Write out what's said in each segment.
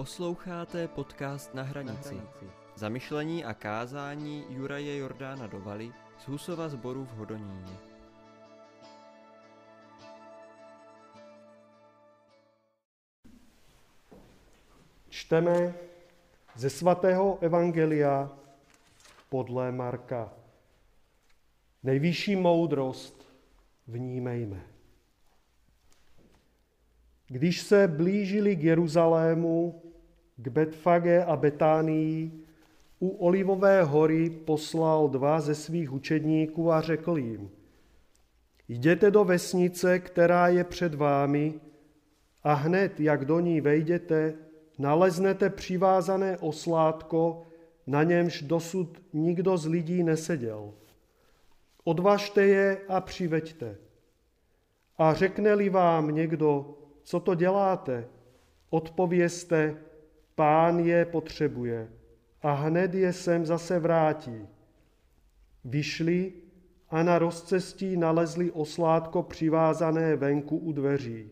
Posloucháte podcast Na hranici. Zamyšlení a kázání Juraje Jordána Dovaly z Husova zboru v Hodoníně. Čteme ze svatého evangelia podle Marka. Nejvyšší moudrost vnímejme. Když se blížili k Jeruzalému, k Betfage a Betánii, u Olivové hory poslal dva ze svých učedníků a řekl jim, jděte do vesnice, která je před vámi a hned, jak do ní vejdete, naleznete přivázané oslátko, na němž dosud nikdo z lidí neseděl. Odvažte je a přiveďte. A řekne-li vám někdo, co to děláte, odpověste, pán je potřebuje a hned je sem zase vrátí. Vyšli a na rozcestí nalezli oslátko přivázané venku u dveří.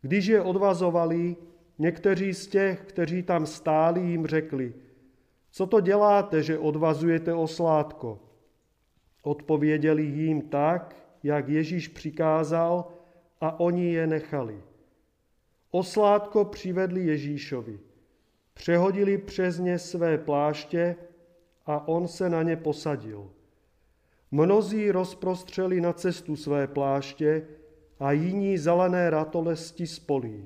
Když je odvazovali, někteří z těch, kteří tam stáli, jim řekli, co to děláte, že odvazujete oslátko? Odpověděli jim tak, jak Ježíš přikázal a oni je nechali. Oslátko přivedli Ježíšovi. Přehodili přes ně své pláště a on se na ně posadil. Mnozí rozprostřeli na cestu své pláště a jiní zelené ratolesti z polí.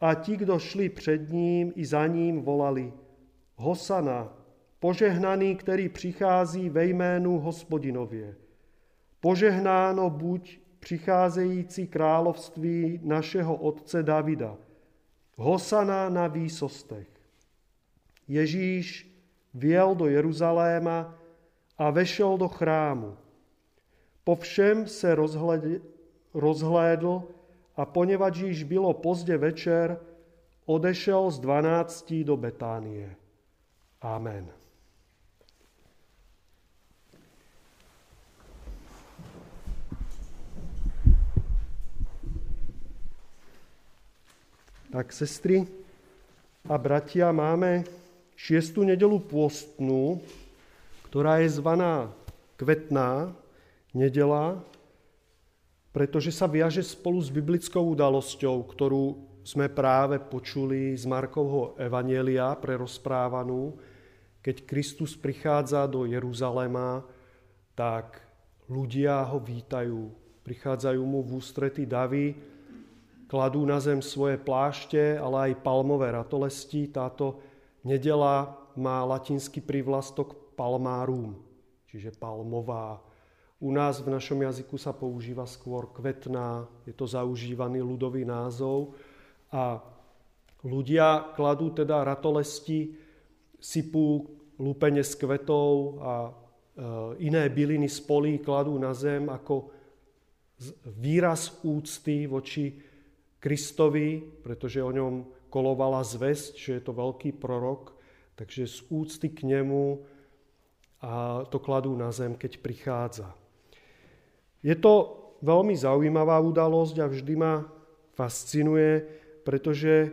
A ti, kdo šli před ním i za ním, volali Hosana, požehnaný, který přichází ve jménu hospodinově. Požehnáno buď přicházející království našeho otce Davida. Hosana na výsostech. Ježíš vjel do Jeruzaléma a vešel do chrámu. Po všem se rozhlédl a poněvadž již bylo pozdě večer, odešel z dvanáctí do Betánie. Amen. Tak sestry a bratia, máme šiestu nedelu pôstnu, ktorá je zvaná kvetná nedela, pretože sa viaže spolu s biblickou udalosťou, ktorú sme práve počuli z Markovho Evanielia prerozprávanú. Keď Kristus prichádza do Jeruzalema, tak ľudia ho vítajú. Prichádzajú mu v ústrety davy, kladú na zem svoje plášte, ale aj palmové ratolesti. Táto nedela má latinský prívlastok palmárum, čiže palmová. U nás v našom jazyku sa používa skôr kvetná, je to zaužívaný ľudový názov. A ľudia kladú teda ratolesti, sypú lúpenie s kvetov a e, iné byliny z polí kladú na zem ako výraz úcty voči Kristovi, pretože o ňom kolovala zväzť, že je to veľký prorok, takže z úcty k nemu a to kladú na zem, keď prichádza. Je to veľmi zaujímavá udalosť a vždy ma fascinuje, pretože e,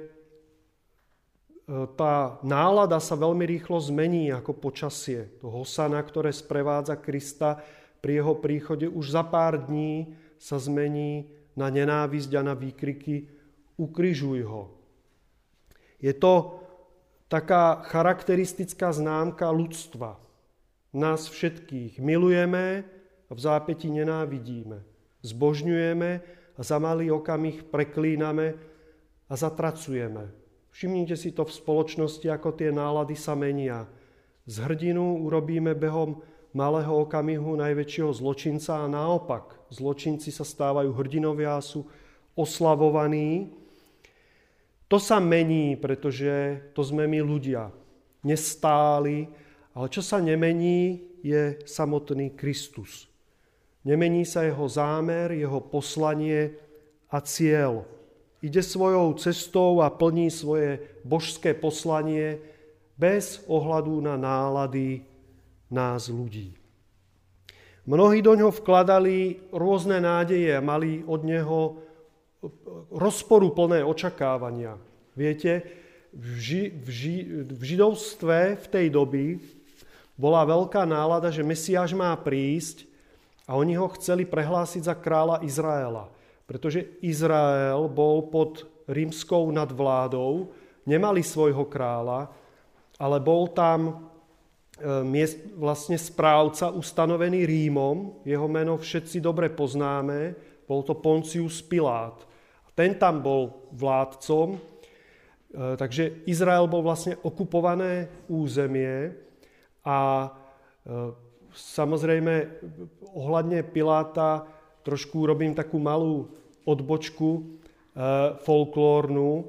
tá nálada sa veľmi rýchlo zmení ako počasie. To hosana, ktoré sprevádza Krista pri jeho príchode, už za pár dní sa zmení na nenávisť a na výkriky ukrižuj ho. Je to taká charakteristická známka ľudstva. Nás všetkých milujeme a v zápäti nenávidíme. Zbožňujeme a za malý okamih preklíname a zatracujeme. Všimnite si to v spoločnosti, ako tie nálady sa menia. Z hrdinu urobíme behom malého okamihu najväčšieho zločinca a naopak. Zločinci sa stávajú hrdinovia a sú oslavovaní. To sa mení, pretože to sme my ľudia. Nestáli, ale čo sa nemení, je samotný Kristus. Nemení sa jeho zámer, jeho poslanie a cieľ. Ide svojou cestou a plní svoje božské poslanie bez ohľadu na nálady nás ľudí. Mnohí do ňoho vkladali rôzne nádeje a mali od neho rozporu plné očakávania. Viete, v, ži, v, ži, v židovstve v tej doby bola veľká nálada, že Mesiáš má prísť a oni ho chceli prehlásiť za kráľa Izraela. Pretože Izrael bol pod rímskou nadvládou, nemali svojho kráľa, ale bol tam e, vlastne správca ustanovený Rímom, jeho meno všetci dobre poznáme, bol to Poncius Pilát. Ten tam bol vládcom, e, takže Izrael bol vlastne okupované územie a e, samozrejme ohľadne Piláta trošku robím takú malú odbočku e, folklórnu.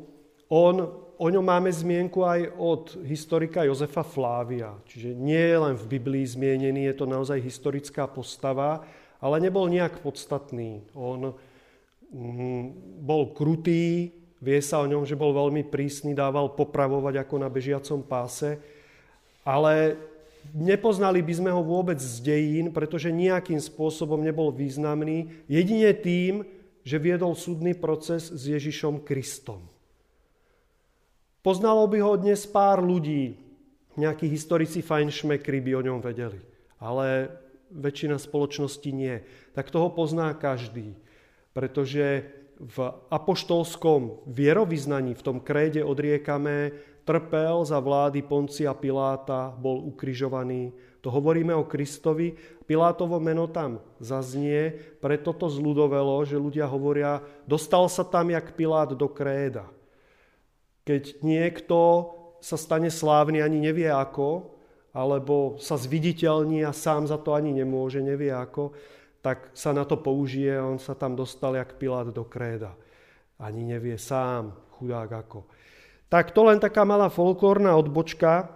On, o ňom máme zmienku aj od historika Jozefa Flávia. Čiže nie je len v Biblii zmienený, je to naozaj historická postava, ale nebol nejak podstatný. On bol krutý, vie sa o ňom, že bol veľmi prísny, dával popravovať ako na bežiacom páse, ale nepoznali by sme ho vôbec z dejín, pretože nejakým spôsobom nebol významný, jedine tým, že viedol súdny proces s Ježišom Kristom. Poznalo by ho dnes pár ľudí, nejakí historici fajnšmekry by o ňom vedeli, ale väčšina spoločnosti nie. Tak toho pozná každý, pretože v apoštolskom vierovýznaní, v tom kréde odriekame, trpel za vlády Poncia Piláta, bol ukrižovaný, to hovoríme o Kristovi. Pilátovo meno tam zaznie, preto to zľudovelo, že ľudia hovoria, dostal sa tam jak Pilát do kréda. Keď niekto sa stane slávny, ani nevie ako, alebo sa zviditeľní a sám za to ani nemôže, nevie ako, tak sa na to použije, on sa tam dostal jak Pilát do kréda. Ani nevie sám, chudák ako. Tak to len taká malá folklórna odbočka,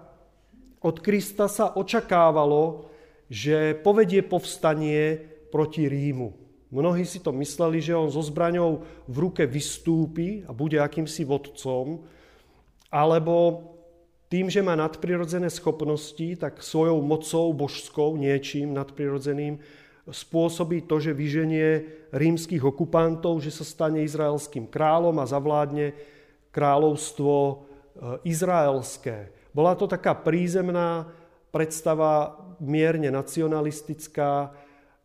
od Krista sa očakávalo, že povedie povstanie proti Rímu. Mnohí si to mysleli, že on so zbraňou v ruke vystúpi a bude akýmsi vodcom, alebo tým, že má nadprirodzené schopnosti, tak svojou mocou božskou, niečím nadprirodzeným, spôsobí to, že vyženie rímskych okupantov, že sa stane izraelským kráľom a zavládne kráľovstvo e, izraelské. Bola to taká prízemná predstava, mierne nacionalistická.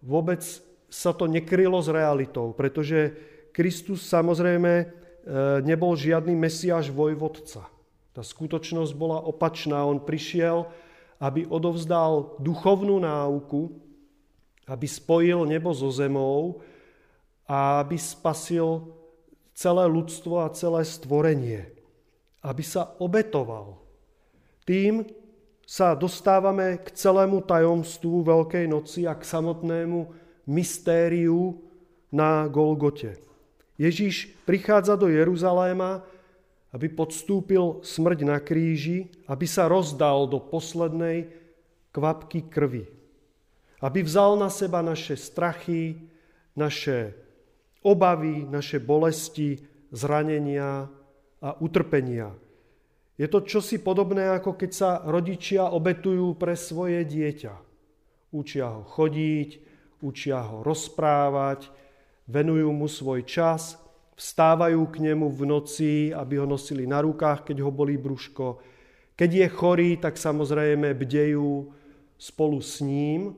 Vôbec sa to nekrylo s realitou, pretože Kristus samozrejme e, nebol žiadny mesiáš vojvodca. Tá skutočnosť bola opačná. On prišiel, aby odovzdal duchovnú náuku, aby spojil nebo so zemou a aby spasil celé ľudstvo a celé stvorenie. Aby sa obetoval tým sa dostávame k celému tajomstvu Veľkej noci a k samotnému mystériu na Golgote. Ježíš prichádza do Jeruzaléma, aby podstúpil smrť na kríži, aby sa rozdal do poslednej kvapky krvi. Aby vzal na seba naše strachy, naše obavy, naše bolesti, zranenia a utrpenia. Je to čosi podobné, ako keď sa rodičia obetujú pre svoje dieťa. Učia ho chodiť, učia ho rozprávať, venujú mu svoj čas, vstávajú k nemu v noci, aby ho nosili na rukách, keď ho bolí brúško. Keď je chorý, tak samozrejme bdejú spolu s ním.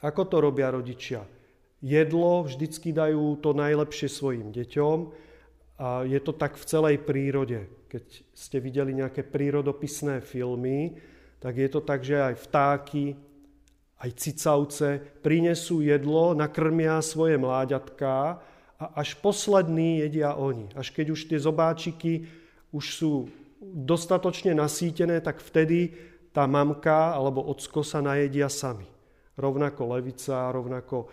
Ako to robia rodičia? Jedlo vždycky dajú to najlepšie svojim deťom a je to tak v celej prírode keď ste videli nejaké prírodopisné filmy, tak je to tak, že aj vtáky, aj cicavce prinesú jedlo, nakrmia svoje mláďatká a až posledný jedia oni. Až keď už tie zobáčiky už sú dostatočne nasýtené, tak vtedy tá mamka alebo ocko sa najedia sami. Rovnako levica, rovnako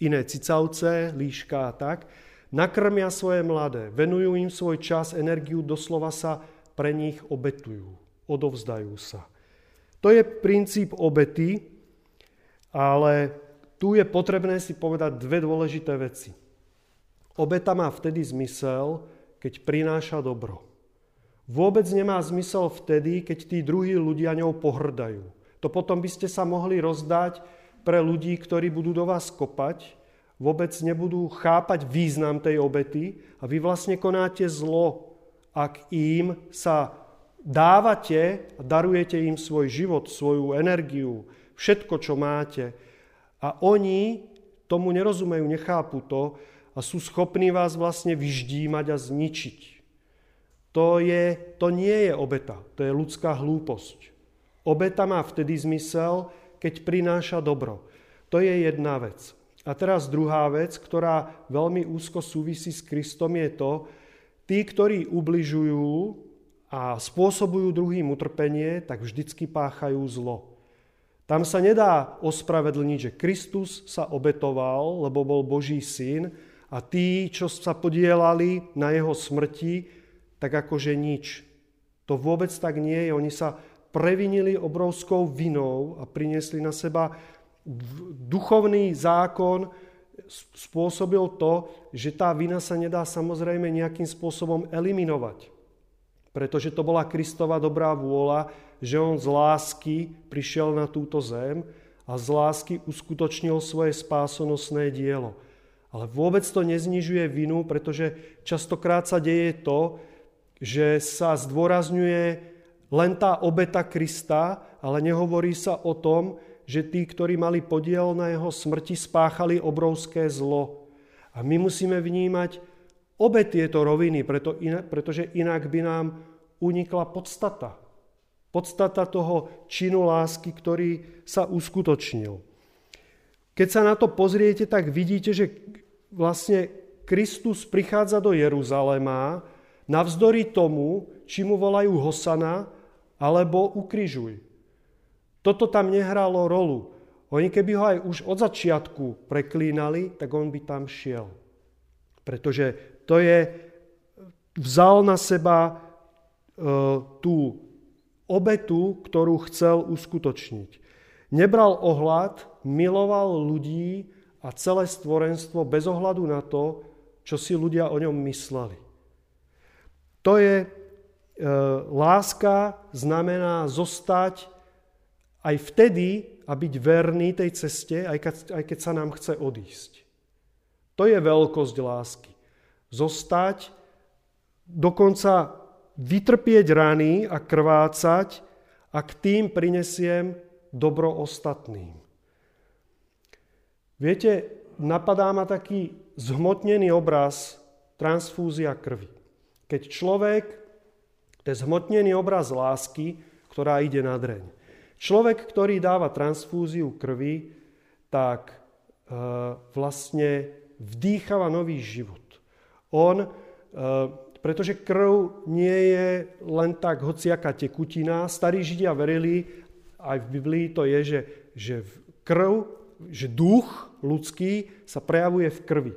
iné cicavce, líška a tak nakrmia svoje mladé, venujú im svoj čas, energiu, doslova sa pre nich obetujú, odovzdajú sa. To je princíp obety, ale tu je potrebné si povedať dve dôležité veci. Obeta má vtedy zmysel, keď prináša dobro. Vôbec nemá zmysel vtedy, keď tí druhí ľudia ňou pohrdajú. To potom by ste sa mohli rozdať pre ľudí, ktorí budú do vás kopať vôbec nebudú chápať význam tej obety a vy vlastne konáte zlo ak im sa dávate a darujete im svoj život, svoju energiu, všetko, čo máte. A oni tomu nerozumejú, nechápu to a sú schopní vás vlastne vyždímať a zničiť. To, je, to nie je obeta, to je ľudská hlúposť. Obeta má vtedy zmysel, keď prináša dobro. To je jedna vec. A teraz druhá vec, ktorá veľmi úzko súvisí s Kristom, je to, tí, ktorí ubližujú a spôsobujú druhým utrpenie, tak vždycky páchajú zlo. Tam sa nedá ospravedlniť, že Kristus sa obetoval, lebo bol Boží syn a tí, čo sa podielali na jeho smrti, tak akože nič. To vôbec tak nie je. Oni sa previnili obrovskou vinou a priniesli na seba duchovný zákon, spôsobil to, že tá vina sa nedá samozrejme nejakým spôsobom eliminovať pretože to bola Kristova dobrá vôľa, že on z lásky prišiel na túto zem a z lásky uskutočnil svoje spásonosné dielo. Ale vôbec to neznižuje vinu, pretože častokrát sa deje to, že sa zdôrazňuje len tá obeta Krista, ale nehovorí sa o tom, že tí, ktorí mali podiel na jeho smrti, spáchali obrovské zlo. A my musíme vnímať obe tieto roviny, preto inak, pretože inak by nám unikla podstata. Podstata toho činu lásky, ktorý sa uskutočnil. Keď sa na to pozriete, tak vidíte, že vlastne Kristus prichádza do Jeruzalema navzdory tomu, či mu volajú Hosana alebo ukrižuj. Toto tam nehralo rolu. Oni keby ho aj už od začiatku preklínali, tak on by tam šiel. Pretože to je, vzal na seba e, tú obetu, ktorú chcel uskutočniť. Nebral ohľad, miloval ľudí a celé stvorenstvo bez ohľadu na to, čo si ľudia o ňom mysleli. To je, láska znamená zostať aj vtedy a byť verný tej ceste, aj keď, aj keď sa nám chce odísť. To je veľkosť lásky zostať, dokonca vytrpieť rany a krvácať, ak tým prinesiem dobro ostatným. Viete, napadá ma taký zhmotnený obraz transfúzia krvi. Keď človek, to je zhmotnený obraz lásky, ktorá ide na dreň. Človek, ktorý dáva transfúziu krvi, tak e, vlastne vdýchava nový život. On, eh, pretože krv nie je len tak hociaká tekutina. Starí Židia verili, aj v Biblii to je, že, že krv, že duch ľudský sa prejavuje v krvi.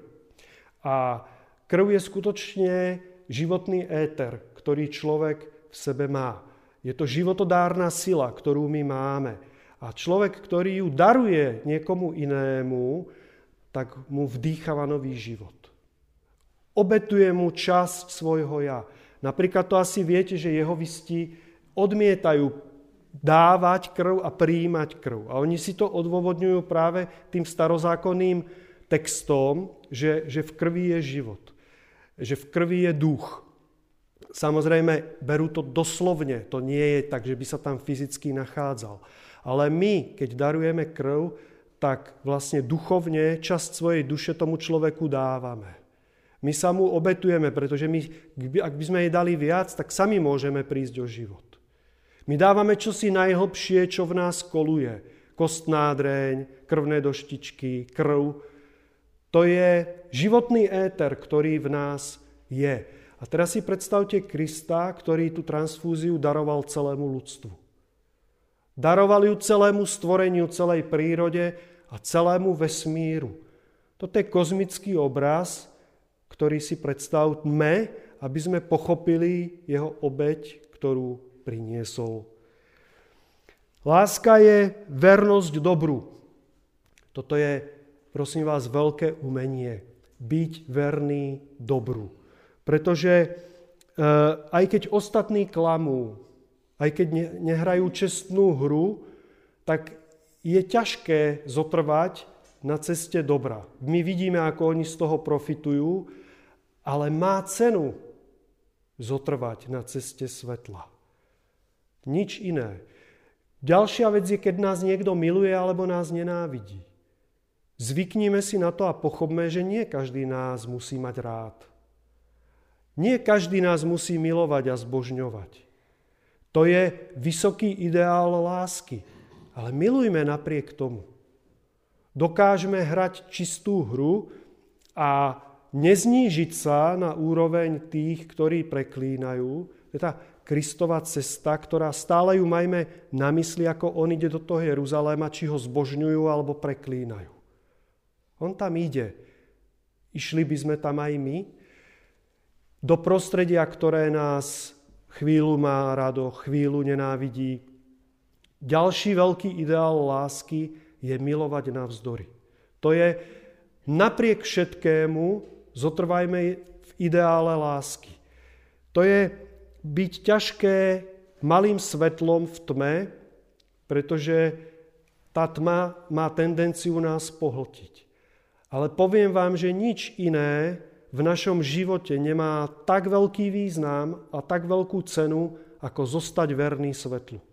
A krv je skutočne životný éter, ktorý človek v sebe má. Je to životodárna sila, ktorú my máme. A človek, ktorý ju daruje niekomu inému, tak mu vdýchava nový život. Obetuje mu časť svojho ja. Napríklad to asi viete, že jehovisti odmietajú dávať krv a prijímať krv. A oni si to odôvodňujú práve tým starozákonným textom, že, že v krvi je život. Že v krvi je duch. Samozrejme, berú to doslovne. To nie je tak, že by sa tam fyzicky nachádzal. Ale my, keď darujeme krv, tak vlastne duchovne časť svojej duše tomu človeku dávame. My sa mu obetujeme, pretože my, ak by sme jej dali viac, tak sami môžeme prísť o život. My dávame čosi najhlbšie, čo v nás koluje. Kostná dreň, krvné doštičky, krv. To je životný éter, ktorý v nás je. A teraz si predstavte Krista, ktorý tú transfúziu daroval celému ľudstvu. Daroval ju celému stvoreniu, celej prírode a celému vesmíru. Toto je kozmický obraz, ktorý si predstavme, aby sme pochopili jeho obeď, ktorú priniesol. Láska je vernosť dobru. Toto je, prosím vás, veľké umenie. Byť verný dobru. Pretože e, aj keď ostatní klamú, aj keď nehrajú čestnú hru, tak je ťažké zotrvať na ceste dobra. My vidíme, ako oni z toho profitujú, ale má cenu zotrvať na ceste svetla. Nič iné. Ďalšia vec je, keď nás niekto miluje alebo nás nenávidí. Zvyknime si na to a pochopme, že nie každý nás musí mať rád. Nie každý nás musí milovať a zbožňovať. To je vysoký ideál lásky. Ale milujme napriek tomu. Dokážeme hrať čistú hru a neznížiť sa na úroveň tých, ktorí preklínajú. To je tá Kristova cesta, ktorá stále ju majme na mysli, ako on ide do toho Jeruzaléma, či ho zbožňujú alebo preklínajú. On tam ide. Išli by sme tam aj my do prostredia, ktoré nás chvíľu má rado, chvíľu nenávidí. Ďalší veľký ideál lásky je milovať navzdory. To je napriek všetkému zotrvajme v ideále lásky. To je byť ťažké malým svetlom v tme, pretože tá tma má tendenciu nás pohltiť. Ale poviem vám, že nič iné v našom živote nemá tak veľký význam a tak veľkú cenu, ako zostať verný svetlu.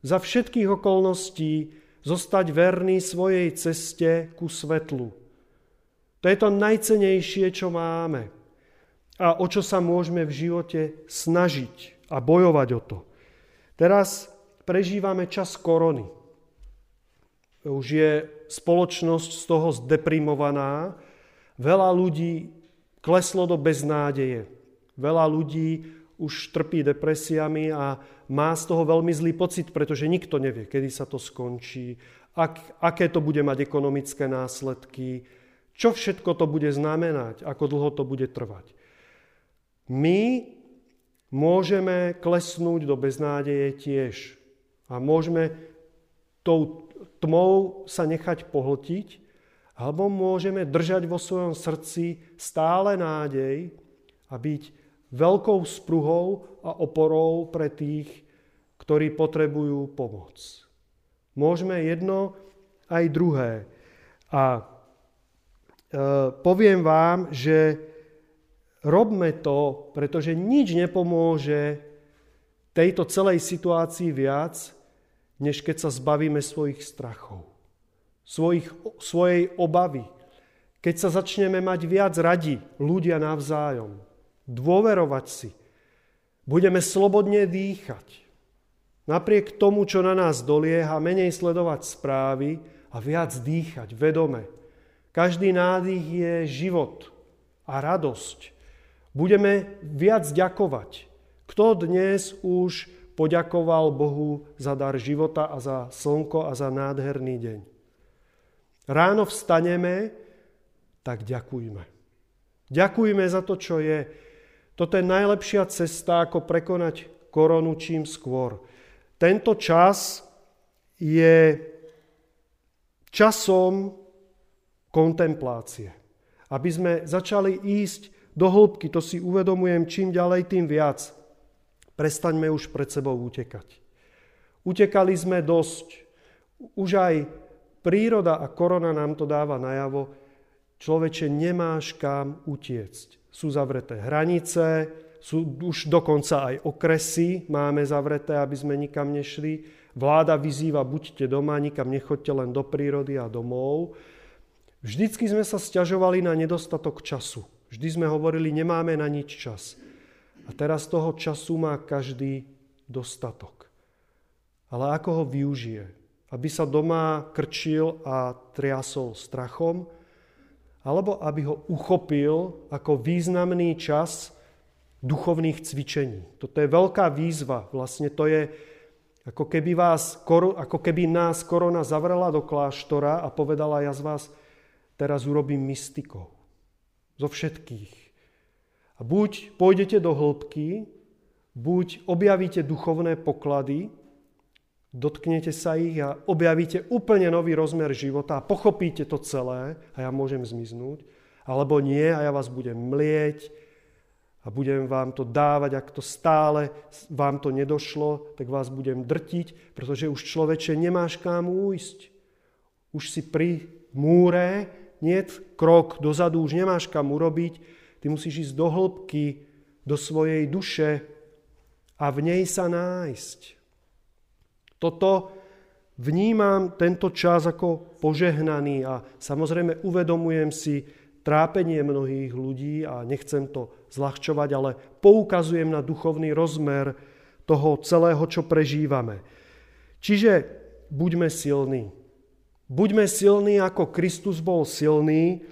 Za všetkých okolností zostať verný svojej ceste ku svetlu. To je to najcenejšie, čo máme a o čo sa môžeme v živote snažiť a bojovať o to. Teraz prežívame čas korony. Už je spoločnosť z toho zdeprimovaná. Veľa ľudí kleslo do beznádeje. Veľa ľudí už trpí depresiami a má z toho veľmi zlý pocit, pretože nikto nevie, kedy sa to skončí, ak, aké to bude mať ekonomické následky, čo všetko to bude znamenať, ako dlho to bude trvať. My môžeme klesnúť do beznádeje tiež. A môžeme tou tmou sa nechať pohltiť, alebo môžeme držať vo svojom srdci stále nádej a byť veľkou spruhou a oporou pre tých, ktorí potrebujú pomoc. Môžeme jedno aj druhé. A e, poviem vám, že Robme to, pretože nič nepomôže tejto celej situácii viac, než keď sa zbavíme svojich strachov, svojich, svojej obavy. Keď sa začneme mať viac radi ľudia navzájom, dôverovať si, budeme slobodne dýchať. Napriek tomu, čo na nás dolieha, menej sledovať správy a viac dýchať vedome. Každý nádych je život a radosť. Budeme viac ďakovať. Kto dnes už poďakoval Bohu za dar života a za slnko a za nádherný deň? Ráno vstaneme, tak ďakujme. Ďakujme za to, čo je. Toto je najlepšia cesta, ako prekonať koronu čím skôr. Tento čas je časom kontemplácie. Aby sme začali ísť do hĺbky, to si uvedomujem čím ďalej, tým viac. Prestaňme už pred sebou utekať. Utekali sme dosť. Už aj príroda a korona nám to dáva najavo. Človeče, nemáš kam utiecť. Sú zavreté hranice, sú už dokonca aj okresy máme zavreté, aby sme nikam nešli. Vláda vyzýva, buďte doma, nikam nechoďte len do prírody a domov. Vždycky sme sa stiažovali na nedostatok času. Vždy sme hovorili, nemáme na nič čas. A teraz toho času má každý dostatok. Ale ako ho využije? Aby sa doma krčil a triasol strachom? Alebo aby ho uchopil ako významný čas duchovných cvičení? Toto je veľká výzva. Vlastne to je, ako keby, vás, ako keby nás korona zavrela do kláštora a povedala, ja z vás teraz urobím mystikov zo všetkých. A buď pôjdete do hĺbky, buď objavíte duchovné poklady, dotknete sa ich a objavíte úplne nový rozmer života a pochopíte to celé a ja môžem zmiznúť, alebo nie a ja vás budem mlieť a budem vám to dávať, ak to stále vám to nedošlo, tak vás budem drtiť, pretože už človeče nemáš kam újsť. Už si pri múre nie krok dozadu, už nemáš kam urobiť, ty musíš ísť do hĺbky, do svojej duše a v nej sa nájsť. Toto vnímam tento čas ako požehnaný a samozrejme uvedomujem si trápenie mnohých ľudí a nechcem to zľahčovať, ale poukazujem na duchovný rozmer toho celého, čo prežívame. Čiže buďme silní. Buďme silní, ako Kristus bol silný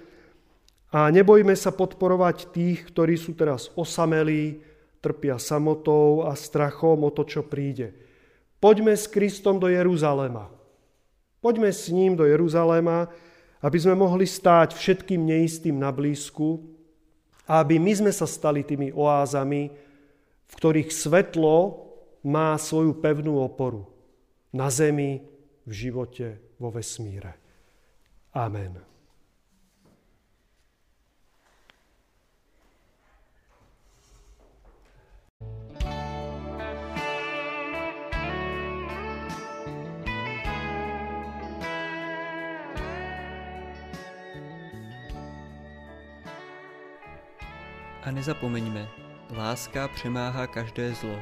a nebojme sa podporovať tých, ktorí sú teraz osamelí, trpia samotou a strachom o to, čo príde. Poďme s Kristom do Jeruzalema. Poďme s ním do Jeruzalema, aby sme mohli stáť všetkým neistým na blízku a aby my sme sa stali tými oázami, v ktorých svetlo má svoju pevnú oporu na zemi, v živote, vo vesmíre. Amen. A nezapomeňme, láska přemáhá každé zlo.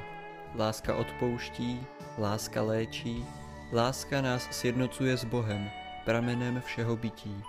Láska odpouští, láska léčí, láska nás sjednocuje s Bohem, pramenem všeho bytí.